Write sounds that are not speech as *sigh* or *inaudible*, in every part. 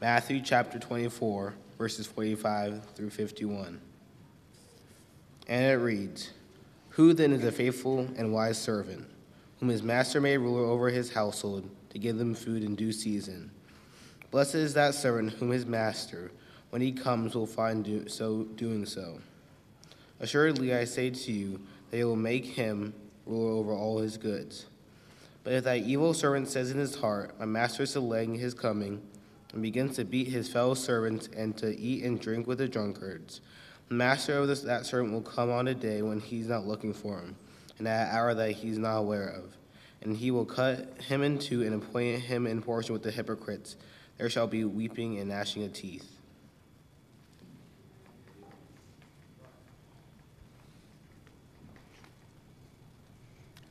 Matthew chapter 24, verses 45 through 51. And it reads Who then is a faithful and wise servant, whom his master made ruler over his household to give them food in due season? Blessed is that servant whom his master, when he comes, will find do, so doing so. Assuredly, I say to you, they will make him ruler over all his goods. But if that evil servant says in his heart, My master is delaying his coming, and begins to beat his fellow servants and to eat and drink with the drunkards, the master of this, that servant will come on a day when he's not looking for him, and at an hour that he's not aware of. And he will cut him in two and appoint him in portion with the hypocrites. There shall be weeping and gnashing of teeth.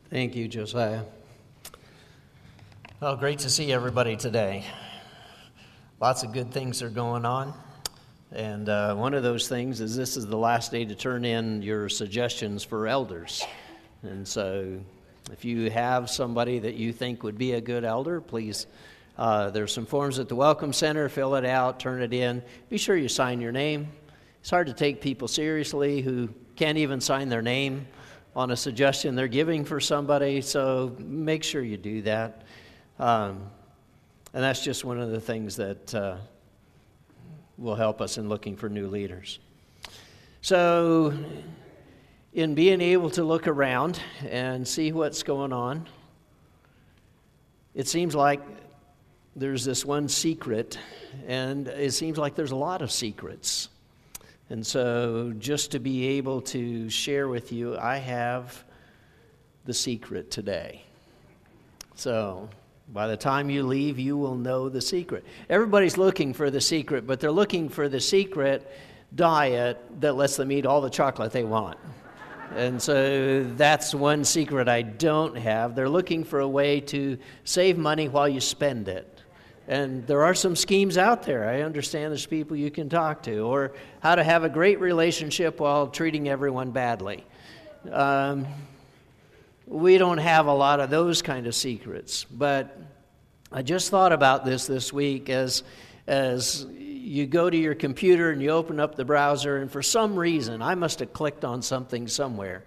Thank you, Josiah. Well, great to see everybody today. Lots of good things are going on. And uh, one of those things is this is the last day to turn in your suggestions for elders. And so if you have somebody that you think would be a good elder, please, uh, there's some forms at the Welcome Center. Fill it out, turn it in. Be sure you sign your name. It's hard to take people seriously who can't even sign their name on a suggestion they're giving for somebody, so make sure you do that. Um, and that's just one of the things that uh, will help us in looking for new leaders. So, in being able to look around and see what's going on, it seems like there's this one secret, and it seems like there's a lot of secrets. And so, just to be able to share with you, I have the secret today. So, by the time you leave, you will know the secret. Everybody's looking for the secret, but they're looking for the secret diet that lets them eat all the chocolate they want. And so that's one secret I don't have. They're looking for a way to save money while you spend it. And there are some schemes out there. I understand there's people you can talk to, or how to have a great relationship while treating everyone badly. Um, we don't have a lot of those kind of secrets, but I just thought about this this week as as you go to your computer and you open up the browser, and for some reason, I must have clicked on something somewhere.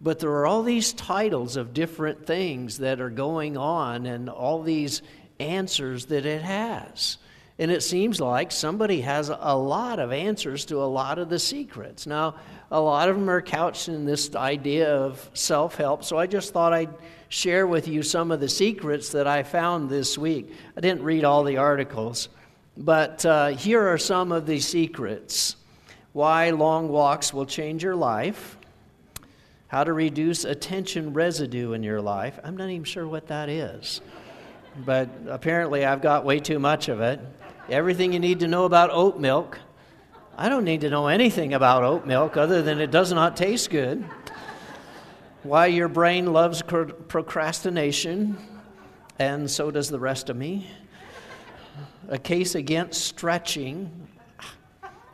But there are all these titles of different things that are going on, and all these answers that it has. And it seems like somebody has a lot of answers to a lot of the secrets. Now, a lot of them are couched in this idea of self help, so I just thought I'd share with you some of the secrets that I found this week. I didn't read all the articles, but uh, here are some of the secrets why long walks will change your life, how to reduce attention residue in your life. I'm not even sure what that is but apparently I've got way too much of it. Everything you need to know about oat milk. I don't need to know anything about oat milk other than it does not taste good. Why your brain loves procrastination, and so does the rest of me. A case against stretching.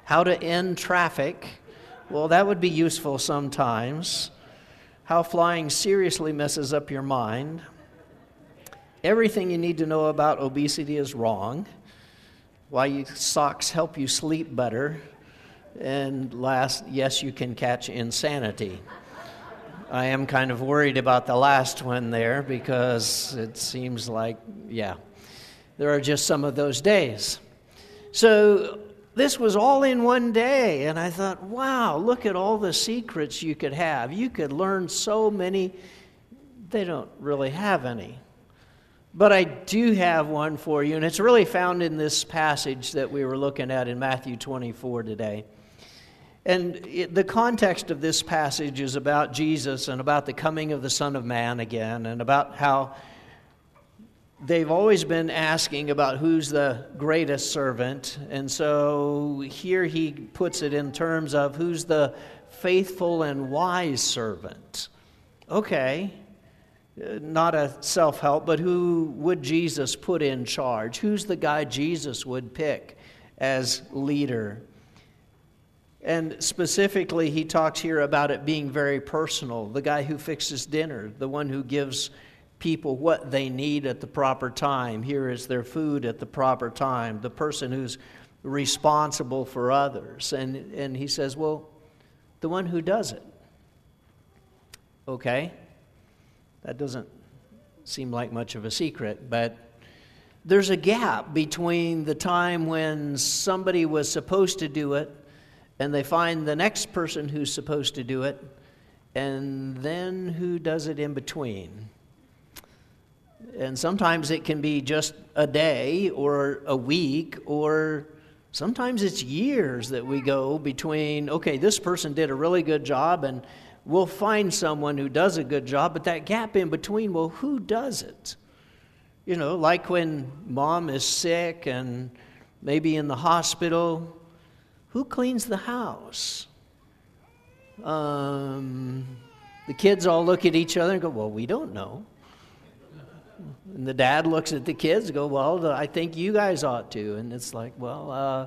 How to end traffic. Well, that would be useful sometimes. How flying seriously messes up your mind Everything you need to know about obesity is wrong. Why socks help you sleep better. And last, yes, you can catch insanity. I am kind of worried about the last one there because it seems like, yeah, there are just some of those days. So this was all in one day, and I thought, wow, look at all the secrets you could have. You could learn so many, they don't really have any. But I do have one for you, and it's really found in this passage that we were looking at in Matthew 24 today. And it, the context of this passage is about Jesus and about the coming of the Son of Man again, and about how they've always been asking about who's the greatest servant. And so here he puts it in terms of who's the faithful and wise servant. Okay, Uh, not a self help, but who would Jesus put in charge? Who's the guy Jesus would pick as leader? And specifically, he talks here about it being very personal the guy who fixes dinner, the one who gives people what they need at the proper time. Here is their food at the proper time. The person who's responsible for others. And, and he says, Well, the one who does it. Okay, that doesn't seem like much of a secret, but there's a gap between the time when somebody was supposed to do it and they find the next person who's supposed to do it, and then who does it in between. And sometimes it can be just a day or a week, or sometimes it's years that we go between, okay, this person did a really good job, and we'll find someone who does a good job, but that gap in between, well, who does it? You know, like when mom is sick and maybe in the hospital, who cleans the house? Um, the kids all look at each other and go, Well, we don't know. And the dad looks at the kids and go, Well, I think you guys ought to. And it's like, Well, uh,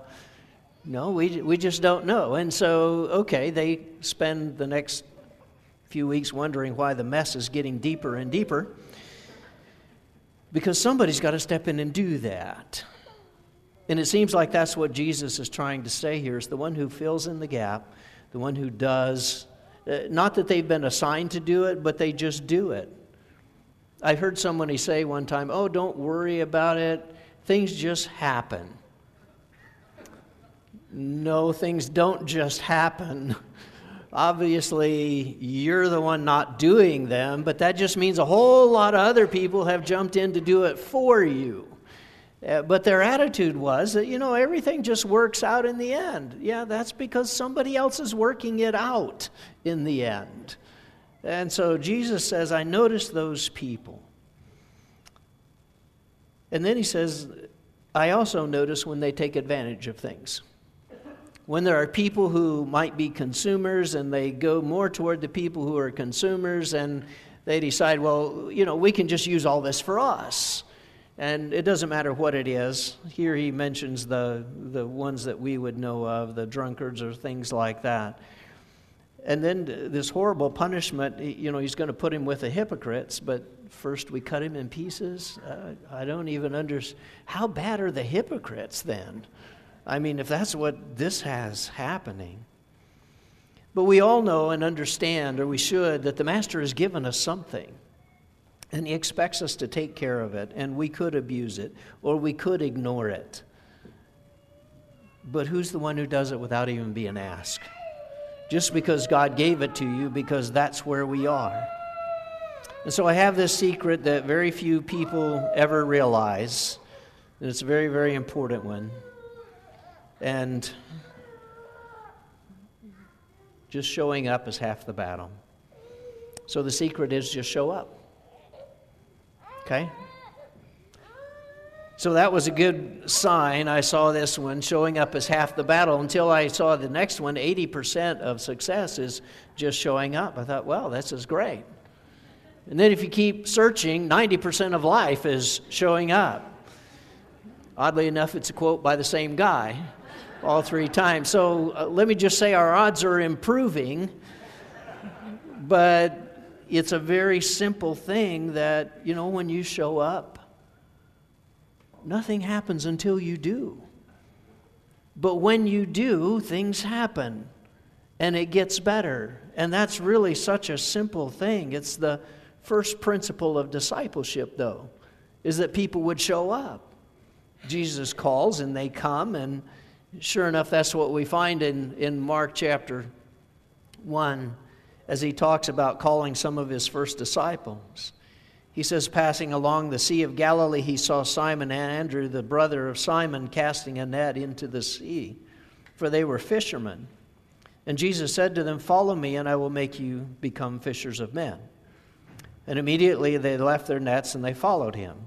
no, we, we just don't know. And so, okay, they spend the next few weeks wondering why the mess is getting deeper and deeper because somebody's got to step in and do that. And it seems like that's what Jesus is trying to say here is the one who fills in the gap, the one who does, uh, not that they've been assigned to do it, but they just do it. I heard somebody say one time, oh, don't worry about it, things just happen. No, things don't just happen. *laughs* Obviously, you're the one not doing them, but that just means a whole lot of other people have jumped in to do it for you. Uh, but their attitude was that, you know, everything just works out in the end. Yeah, that's because somebody else is working it out in the end. And so Jesus says, I noticed those people. And then he says, I also notice when they take advantage of things. When there are people who might be consumers and they go more toward the people who are consumers and they decide, well, you know, we can just use all this for us. And it doesn't matter what it is. Here he mentions the, the ones that we would know of, the drunkards or things like that. And then this horrible punishment, you know, he's going to put him with the hypocrites, but first we cut him in pieces. Uh, I don't even understand. How bad are the hypocrites then? I mean, if that's what this has happening. But we all know and understand, or we should, that the Master has given us something. And He expects us to take care of it, and we could abuse it, or we could ignore it. But who's the one who does it without even being asked? Just because God gave it to you, because that's where we are. And so I have this secret that very few people ever realize, and it's a very, very important one. And just showing up is half the battle. So the secret is just show up. Okay? So that was a good sign. I saw this one showing up as half the battle until I saw the next one 80% of success is just showing up. I thought, well, this is great. And then if you keep searching, 90% of life is showing up. Oddly enough, it's a quote by the same guy all three times. So uh, let me just say our odds are improving, but it's a very simple thing that, you know, when you show up, nothing happens until you do. But when you do, things happen and it gets better. And that's really such a simple thing. It's the first principle of discipleship, though, is that people would show up. Jesus calls and they come, and sure enough, that's what we find in, in Mark chapter 1 as he talks about calling some of his first disciples. He says, Passing along the Sea of Galilee, he saw Simon and Andrew, the brother of Simon, casting a net into the sea, for they were fishermen. And Jesus said to them, Follow me, and I will make you become fishers of men. And immediately they left their nets and they followed him.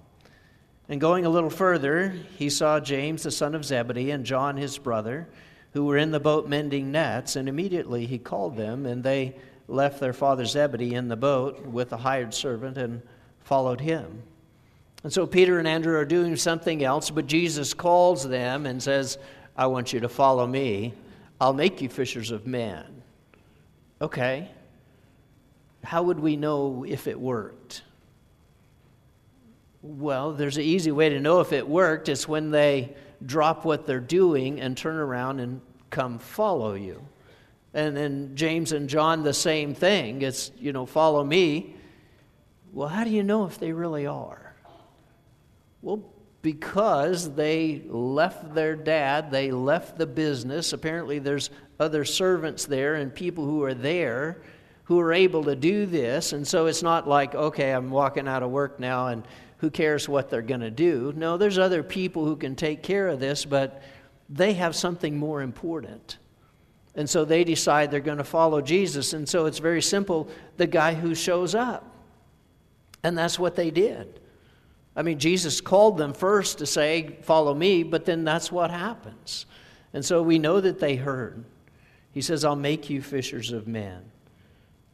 And going a little further, he saw James, the son of Zebedee, and John, his brother, who were in the boat mending nets. And immediately he called them, and they left their father Zebedee in the boat with a hired servant and followed him. And so Peter and Andrew are doing something else, but Jesus calls them and says, I want you to follow me. I'll make you fishers of men. Okay. How would we know if it worked? Well, there's an easy way to know if it worked. It's when they drop what they're doing and turn around and come follow you. And then James and John, the same thing. It's, you know, follow me. Well, how do you know if they really are? Well, because they left their dad, they left the business. Apparently, there's other servants there and people who are there who are able to do this. And so it's not like, okay, I'm walking out of work now and who cares what they're going to do. No, there's other people who can take care of this, but they have something more important. And so they decide they're going to follow Jesus. And so it's very simple the guy who shows up. And that's what they did. I mean, Jesus called them first to say, Follow me, but then that's what happens. And so we know that they heard. He says, I'll make you fishers of men.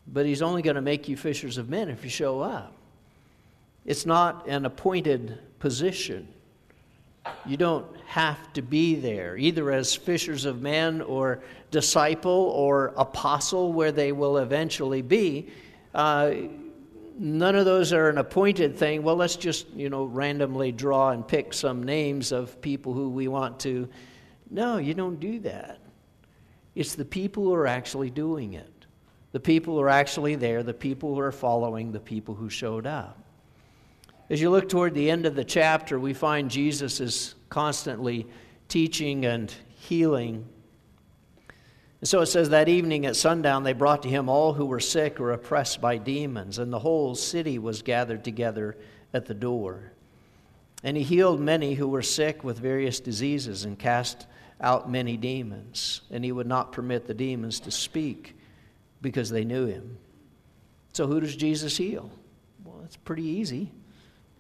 But he's only going to make you fishers of men if you show up. It's not an appointed position. You don't have to be there, either as fishers of men or disciple or apostle, where they will eventually be. Uh, none of those are an appointed thing. Well, let's just, you know, randomly draw and pick some names of people who we want to. No, you don't do that. It's the people who are actually doing it. The people who are actually there, the people who are following, the people who showed up. As you look toward the end of the chapter, we find Jesus is constantly teaching and healing. And so it says that evening at sundown, they brought to him all who were sick or oppressed by demons, and the whole city was gathered together at the door. And he healed many who were sick with various diseases and cast out many demons. And he would not permit the demons to speak because they knew him. So, who does Jesus heal? Well, it's pretty easy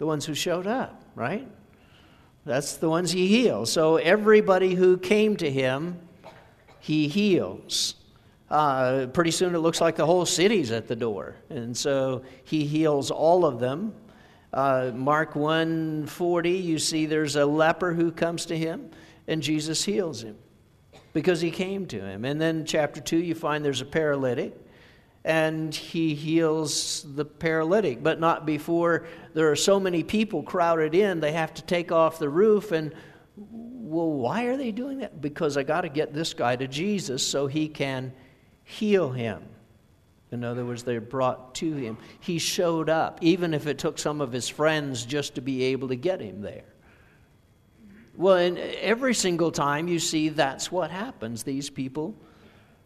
the ones who showed up, right? That's the ones he heals. So everybody who came to him, he heals. Uh, pretty soon it looks like the whole city's at the door. And so he heals all of them. Uh, Mark 140, you see there's a leper who comes to him, and Jesus heals him because he came to him. And then chapter 2, you find there's a paralytic and he heals the paralytic, but not before there are so many people crowded in, they have to take off the roof. And, well, why are they doing that? Because I got to get this guy to Jesus so he can heal him. In other words, they're brought to him. He showed up, even if it took some of his friends just to be able to get him there. Well, and every single time you see that's what happens. These people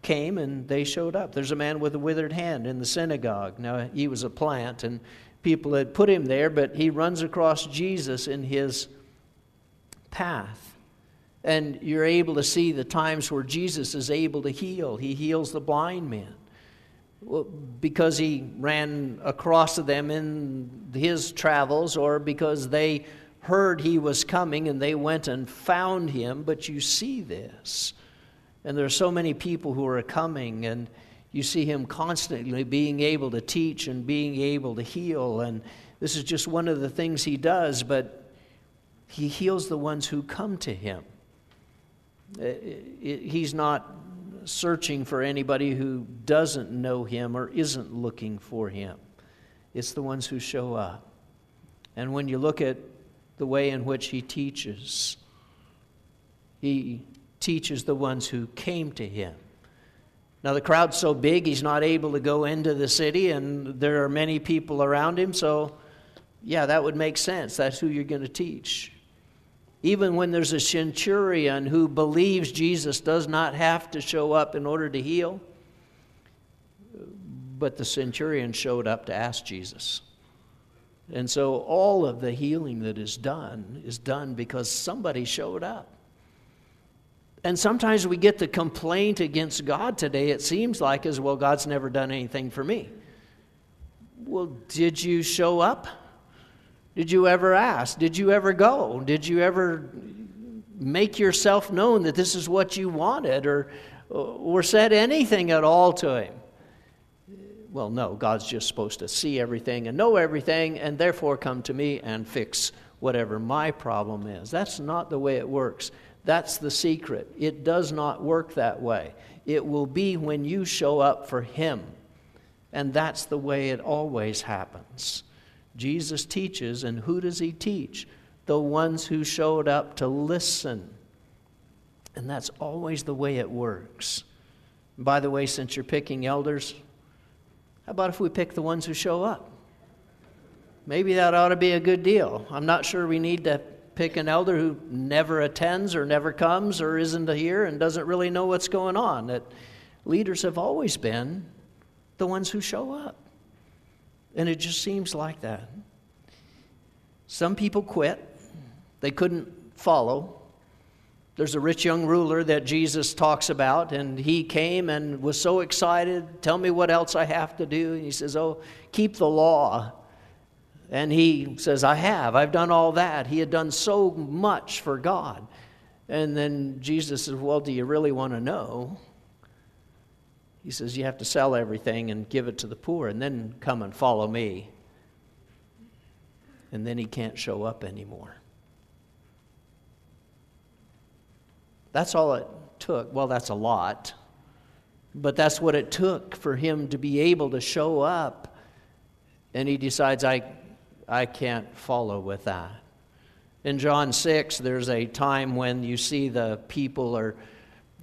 came and they showed up. There's a man with a withered hand in the synagogue. Now, he was a plant, and people had put him there, but he runs across Jesus in his path. And you're able to see the times where Jesus is able to heal. He heals the blind man because he ran across to them in his travels or because they heard he was coming and they went and found him. But you see this. And there are so many people who are coming, and you see him constantly being able to teach and being able to heal. And this is just one of the things he does, but he heals the ones who come to him. Uh, he's not searching for anybody who doesn't know him or isn't looking for him. It's the ones who show up. And when you look at the way in which he teaches, he teaches the ones who came to him. Now, the crowd's so big, he's not able to go into the city, and there are many people around him, so yeah, that would make sense. That's who you're going to teach. Even when there's a centurion who believes Jesus does not have to show up in order to heal, but the centurion showed up to ask Jesus. And so all of the healing that is done is done because somebody showed up. And sometimes we get the complaint against God today, it seems like, as well, God's never done anything for me. Well, did you show up? Did you ever ask? Did you ever go? Did you ever make yourself known that this is what you wanted or, or said anything at all to Him? Well, no, God's just supposed to see everything and know everything and therefore come to me and fix whatever my problem is. That's not the way it works. That's the secret. It does not work that way. It will be when you show up for Him. And that's the way it always happens. Jesus teaches, and who does he teach? The ones who showed up to listen. And that's always the way it works. By the way, since you're picking elders, how about if we pick the ones who show up? Maybe that ought to be a good deal. I'm not sure we need to pick an elder who never attends or never comes or isn't here and doesn't really know what's going on. That leaders have always been the ones who show up. And it just seems like that. Some people quit, they couldn't follow. There's a rich young ruler that Jesus talks about, and he came and was so excited. Tell me what else I have to do. And he says, Oh, keep the law. And he says, I have. I've done all that. He had done so much for God. And then Jesus says, Well, do you really want to know? He says, You have to sell everything and give it to the poor, and then come and follow me. And then he can't show up anymore. That's all it took. Well, that's a lot. But that's what it took for him to be able to show up. And he decides, I, I can't follow with that. In John 6, there's a time when you see the people are,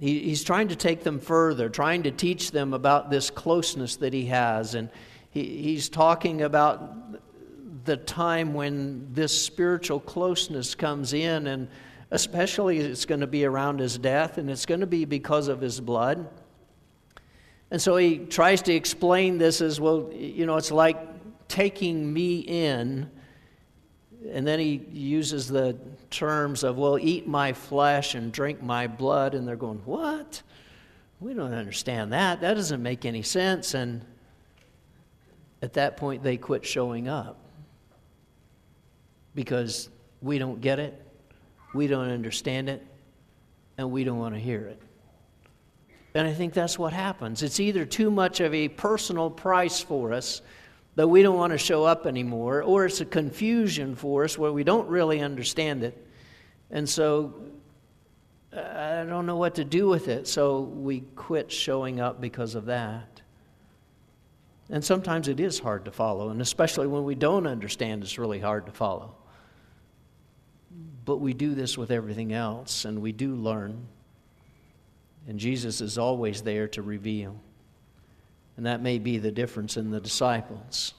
he, he's trying to take them further, trying to teach them about this closeness that he has. And he, he's talking about the time when this spiritual closeness comes in and especially it's going to be around his death, and it's going to be because of his blood. And so he tries to explain this as well, you know, it's like taking me in. And then he uses the terms of, well, eat my flesh and drink my blood. And they're going, what? We don't understand that. That doesn't make any sense. And at that point, they quit showing up because we don't get it we don't understand it, and we don't want to hear it. And I think that's what happens. It's either too much of a personal price for us that we don't want to show up anymore, or it's a confusion for us where we don't really understand it. And so I don't know what to do with it, so we quit showing up because of that. And sometimes it is hard to follow, and especially when we don't understand, it's really hard to follow. But we do this with everything else, and we do learn. And Jesus is always there to reveal. And that may be the difference in the disciples,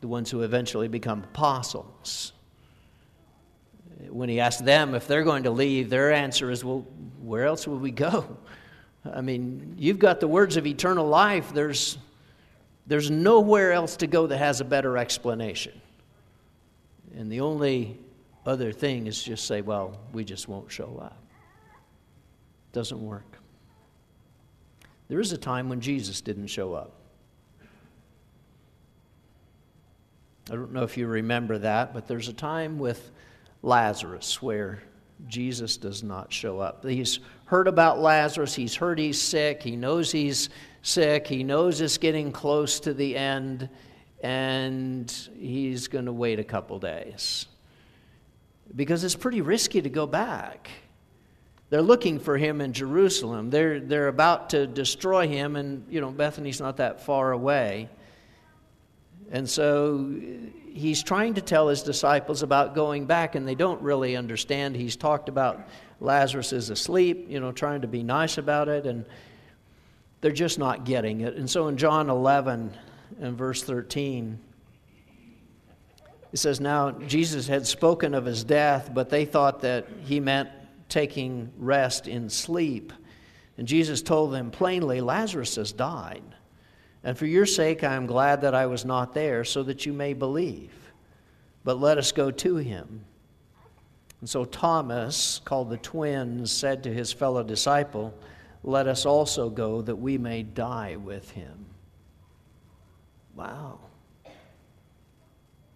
the ones who eventually become apostles. When he asks them if they're going to leave, their answer is, Well, where else would we go? I mean, you've got the words of eternal life. There's, there's nowhere else to go that has a better explanation. And the only other thing is just say, well, we just won't show up. Doesn't work. There is a time when Jesus didn't show up. I don't know if you remember that, but there's a time with Lazarus where Jesus does not show up. He's heard about Lazarus, he's heard he's sick, he knows he's sick, he knows it's getting close to the end, and he's going to wait a couple days because it's pretty risky to go back. They're looking for him in Jerusalem. They're, they're about to destroy him, and, you know, Bethany's not that far away. And so he's trying to tell his disciples about going back, and they don't really understand. He's talked about Lazarus is asleep, you know, trying to be nice about it, and they're just not getting it. And so in John 11 and verse 13, it says, Now Jesus had spoken of his death, but they thought that he meant taking rest in sleep. And Jesus told them plainly, Lazarus has died. And for your sake, I am glad that I was not there, so that you may believe. But let us go to him. And so Thomas, called the twin, said to his fellow disciple, Let us also go that we may die with him. Wow.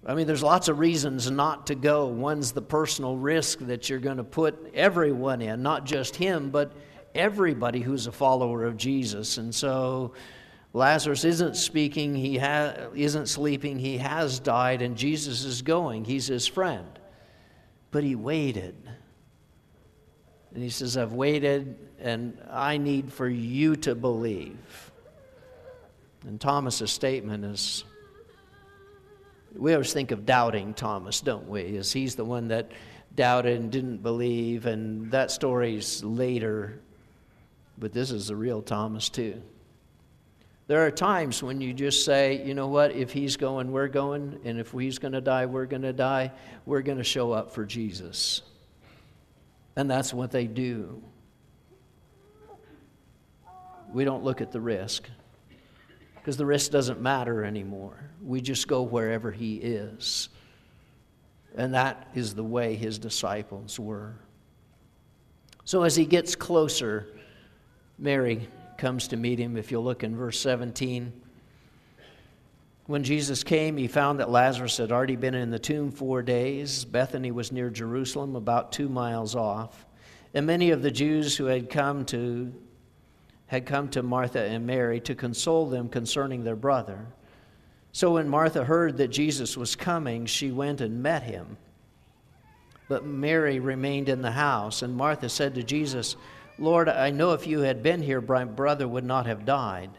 I mean, there's lots of reasons not to go. One's the personal risk that you're going to put everyone in, not just him, but everybody who's a follower of Jesus. And so Lazarus isn't speaking, he ha- isn't sleeping, he has died, and Jesus is going. He's his friend. But he waited. And he says, I've waited, and I need for you to believe. And Thomas's statement is we always think of doubting Thomas, don't we? As he's the one that doubted and didn't believe, and that story's later, but this is the real Thomas, too. There are times when you just say, you know what, if he's going, we're going, and if he's going to die, we're going to die, we're going to show up for Jesus. And that's what they do. We don't look at the risk because the rest doesn't matter anymore. We just go wherever he is. And that is the way his disciples were. So as he gets closer, Mary comes to meet him. If you'll look in verse 17. When Jesus came, he found that Lazarus had already been in the tomb four days. Bethany was near Jerusalem, about two miles off. And many of the Jews who had come to had come to Martha and Mary to console them concerning their brother. So when Martha heard that Jesus was coming, she went and met him. But Mary remained in the house, and Martha said to Jesus, Lord, I know if you had been here, my brother would not have died.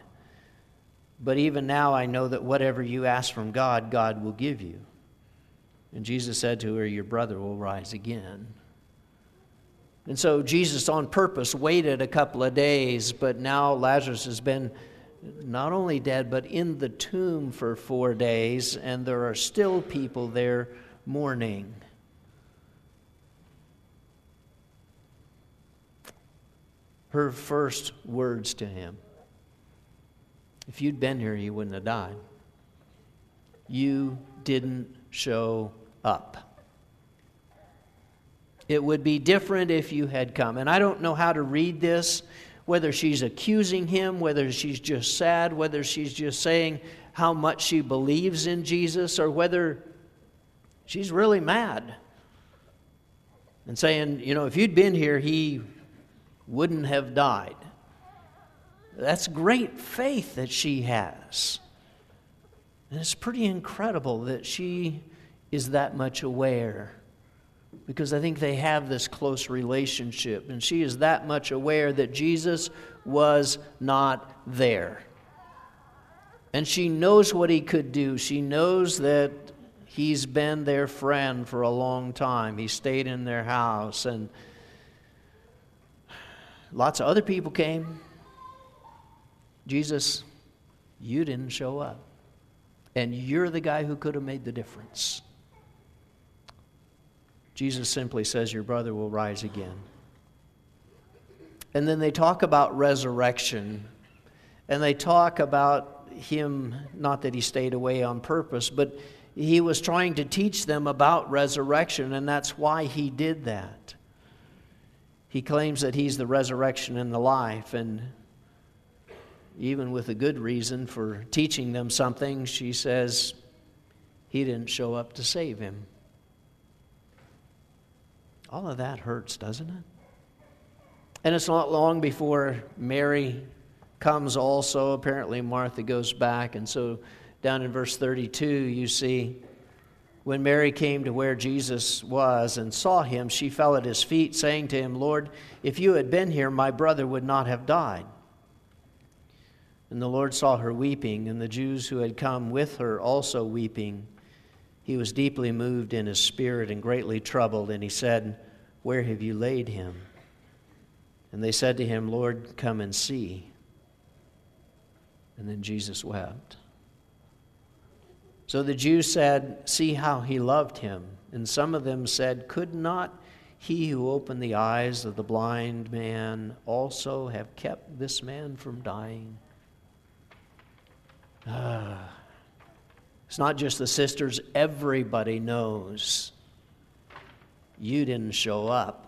But even now I know that whatever you ask from God, God will give you. And Jesus said to her, Your brother will rise again. And so Jesus, on purpose, waited a couple of days, but now Lazarus has been not only dead, but in the tomb for four days, and there are still people there mourning. Her first words to him if you'd been here, you wouldn't have died. You didn't show up. It would be different if you had come. And I don't know how to read this, whether she's accusing him, whether she's just sad, whether she's just saying how much she believes in Jesus, or whether she's really mad and saying, you know, if you'd been here, he wouldn't have died. That's great faith that she has. And it's pretty incredible that she is that much aware because I think they have this close relationship. And she is that much aware that Jesus was not there. And she knows what he could do. She knows that he's been their friend for a long time. He stayed in their house, and lots of other people came. Jesus, you didn't show up. And you're the guy who could have made the difference. Jesus simply says, Your brother will rise again. And then they talk about resurrection, and they talk about him, not that he stayed away on purpose, but he was trying to teach them about resurrection, and that's why he did that. He claims that he's the resurrection and the life, and even with a good reason for teaching them something, she says he didn't show up to save him. All of that hurts, doesn't it? And it's not long before Mary comes also. Apparently, Martha goes back. And so, down in verse 32, you see, when Mary came to where Jesus was and saw him, she fell at his feet, saying to him, Lord, if you had been here, my brother would not have died. And the Lord saw her weeping, and the Jews who had come with her also weeping. He was deeply moved in his spirit and greatly troubled, and he said, Where have you laid him? And they said to him, Lord, come and see. And then Jesus wept. So the Jews said, See how he loved him. And some of them said, Could not he who opened the eyes of the blind man also have kept this man from dying? Ah. It's not just the sisters, everybody knows you didn't show up.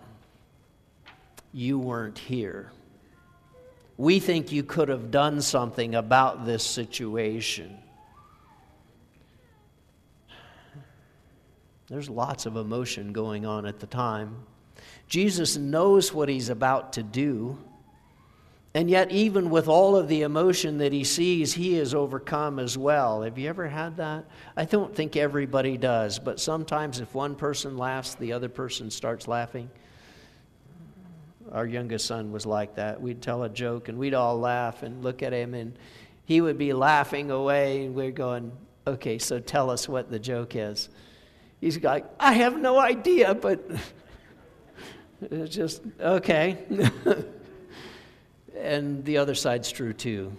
You weren't here. We think you could have done something about this situation. There's lots of emotion going on at the time. Jesus knows what he's about to do. And yet, even with all of the emotion that he sees, he is overcome as well. Have you ever had that? I don't think everybody does, but sometimes if one person laughs, the other person starts laughing. Our youngest son was like that. We'd tell a joke and we'd all laugh and look at him, and he would be laughing away, and we're going, Okay, so tell us what the joke is. He's like, I have no idea, but *laughs* it's just, okay. *laughs* and the other side's true too.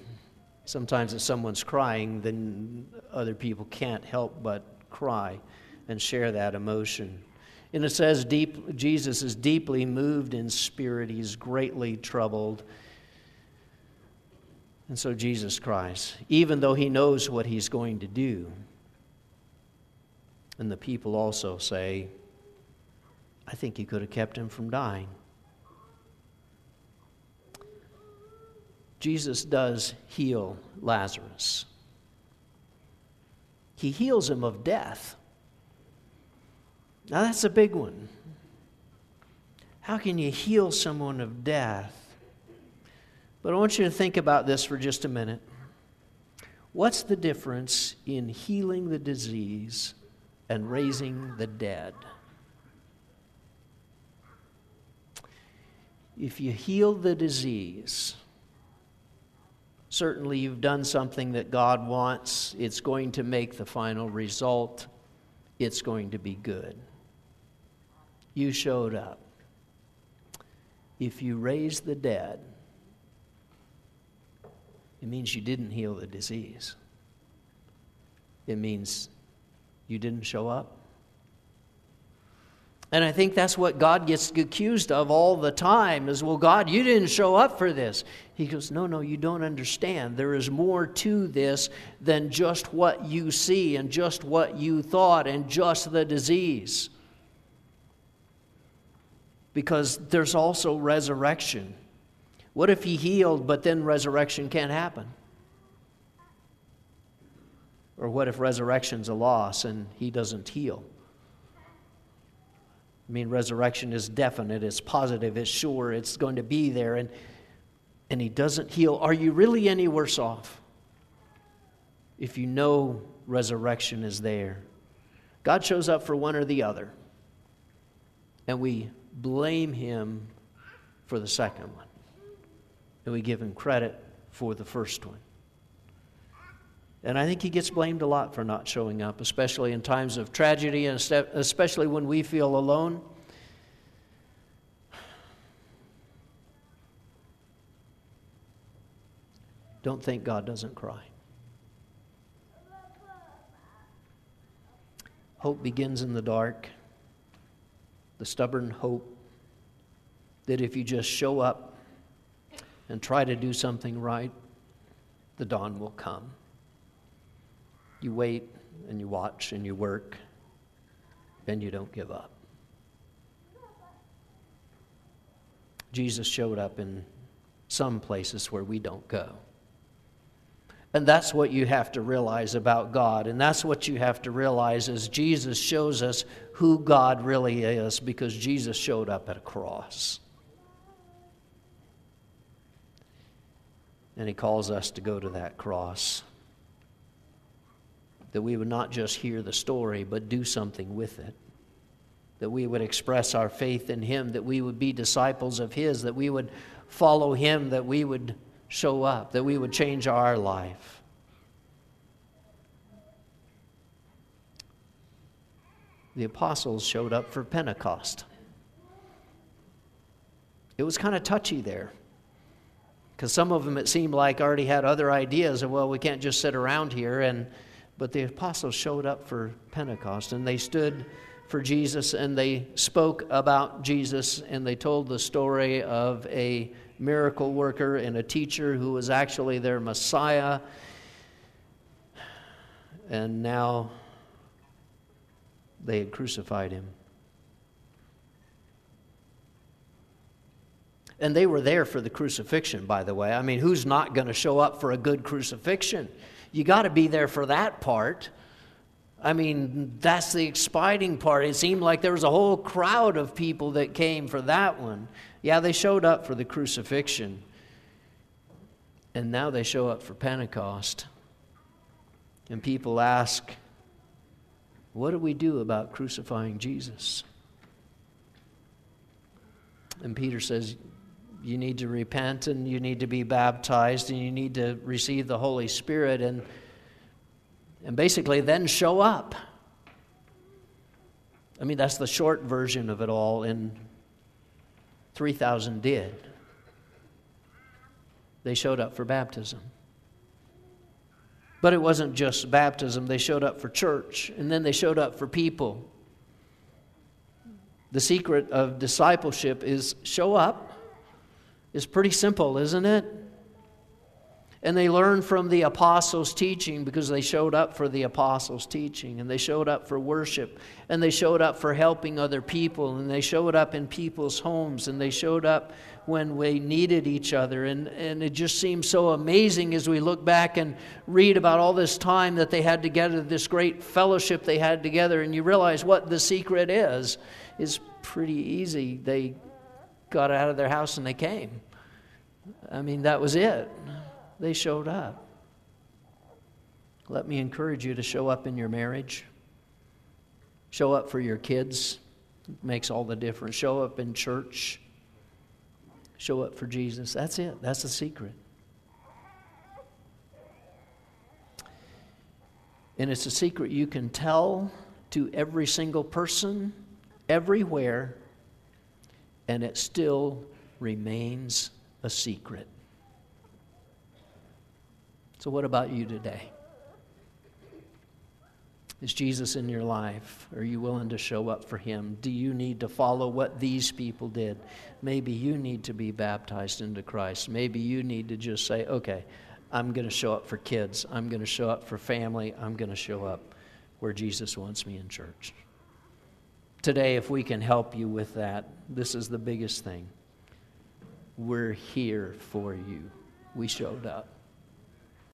Sometimes if someone's crying, then other people can't help but cry and share that emotion. And it says deep, Jesus is deeply moved in spirit, he's greatly troubled. And so Jesus cries, even though he knows what he's going to do. And the people also say, I think he could have kept him from dying. Jesus does heal Lazarus. He heals him of death. Now, that's a big one. How can you heal someone of death? But I want you to think about this for just a minute. What's the difference in healing the disease and raising the dead? If you heal the disease, certainly you've done something that God wants. It's going to make the final result, it's going to be good. You showed up. If you raise the dead, it means you didn't heal the disease. It means you didn't show up. And I think that's what God gets accused of all the time is, well, God, you didn't show up for this. He goes, no, no, you don't understand. There is more to this than just what you see and just what you thought and just the disease. Because there's also resurrection. What if he healed, but then resurrection can't happen? Or what if resurrection's a loss and he doesn't heal? I mean, resurrection is definite, it's positive, it's sure, it's going to be there, and, and he doesn't heal. Are you really any worse off if you know resurrection is there? God shows up for one or the other, and we blame him for the second one and we give him credit for the first one. And I think he gets blamed a lot for not showing up, especially in times of tragedy and especially when we feel alone. Don't think God doesn't cry. Hope begins in the dark. The stubborn hope that if you just show up and try to do something right, the dawn will come. You wait and you watch and you work, and you don't give up. Jesus showed up in some places where we don't go. And that's what you have to realize about God. And that's what you have to realize is Jesus shows us who God really is because Jesus showed up at a cross. And he calls us to go to that cross. That we would not just hear the story, but do something with it. That we would express our faith in him, that we would be disciples of his, that we would follow him, that we would show up, that we would change our life. The apostles showed up for Pentecost. It was kind of touchy there. Because some of them, it seemed like, already had other ideas of, well, we can't just sit around here. And, but the apostles showed up for Pentecost and they stood for Jesus and they spoke about Jesus and they told the story of a miracle worker and a teacher who was actually their Messiah. And now they had crucified him. And they were there for the crucifixion, by the way. I mean, who's not going to show up for a good crucifixion? You got to be there for that part. I mean, that's the exciting part. It seemed like there was a whole crowd of people that came for that one. Yeah, they showed up for the crucifixion. And now they show up for Pentecost. And people ask, what do we do about crucifying Jesus? And Peter says, you need to repent and you need to be baptized and you need to receive the Holy Spirit. And, And basically, then show up. I mean, that's the short version of it all, and 3,000 did. They showed up for baptism. But it wasn't just baptism, they showed up for church, and then they showed up for people. The secret of discipleship is show up. It's pretty simple, isn't it? And they learned from the apostles' teaching because they showed up for the apostles' teaching, and they showed up for worship, and they showed up for helping other people, and they showed up in people's homes, and they showed up when we needed each other. And, and it just seems so amazing as we look back and read about all this time that they had together, this great fellowship they had together, and you realize what the secret is. Is pretty easy. They got out of their house and they came. I mean, that was it they showed up. Let me encourage you to show up in your marriage. Show up for your kids. It makes all the difference. Show up in church. Show up for Jesus. That's it. That's the secret. And it's a secret you can tell to every single person, everywhere, and it still remains a secret. So, what about you today? Is Jesus in your life? Are you willing to show up for him? Do you need to follow what these people did? Maybe you need to be baptized into Christ. Maybe you need to just say, okay, I'm going to show up for kids. I'm going to show up for family. I'm going to show up where Jesus wants me in church. Today, if we can help you with that, this is the biggest thing. We're here for you. We showed up.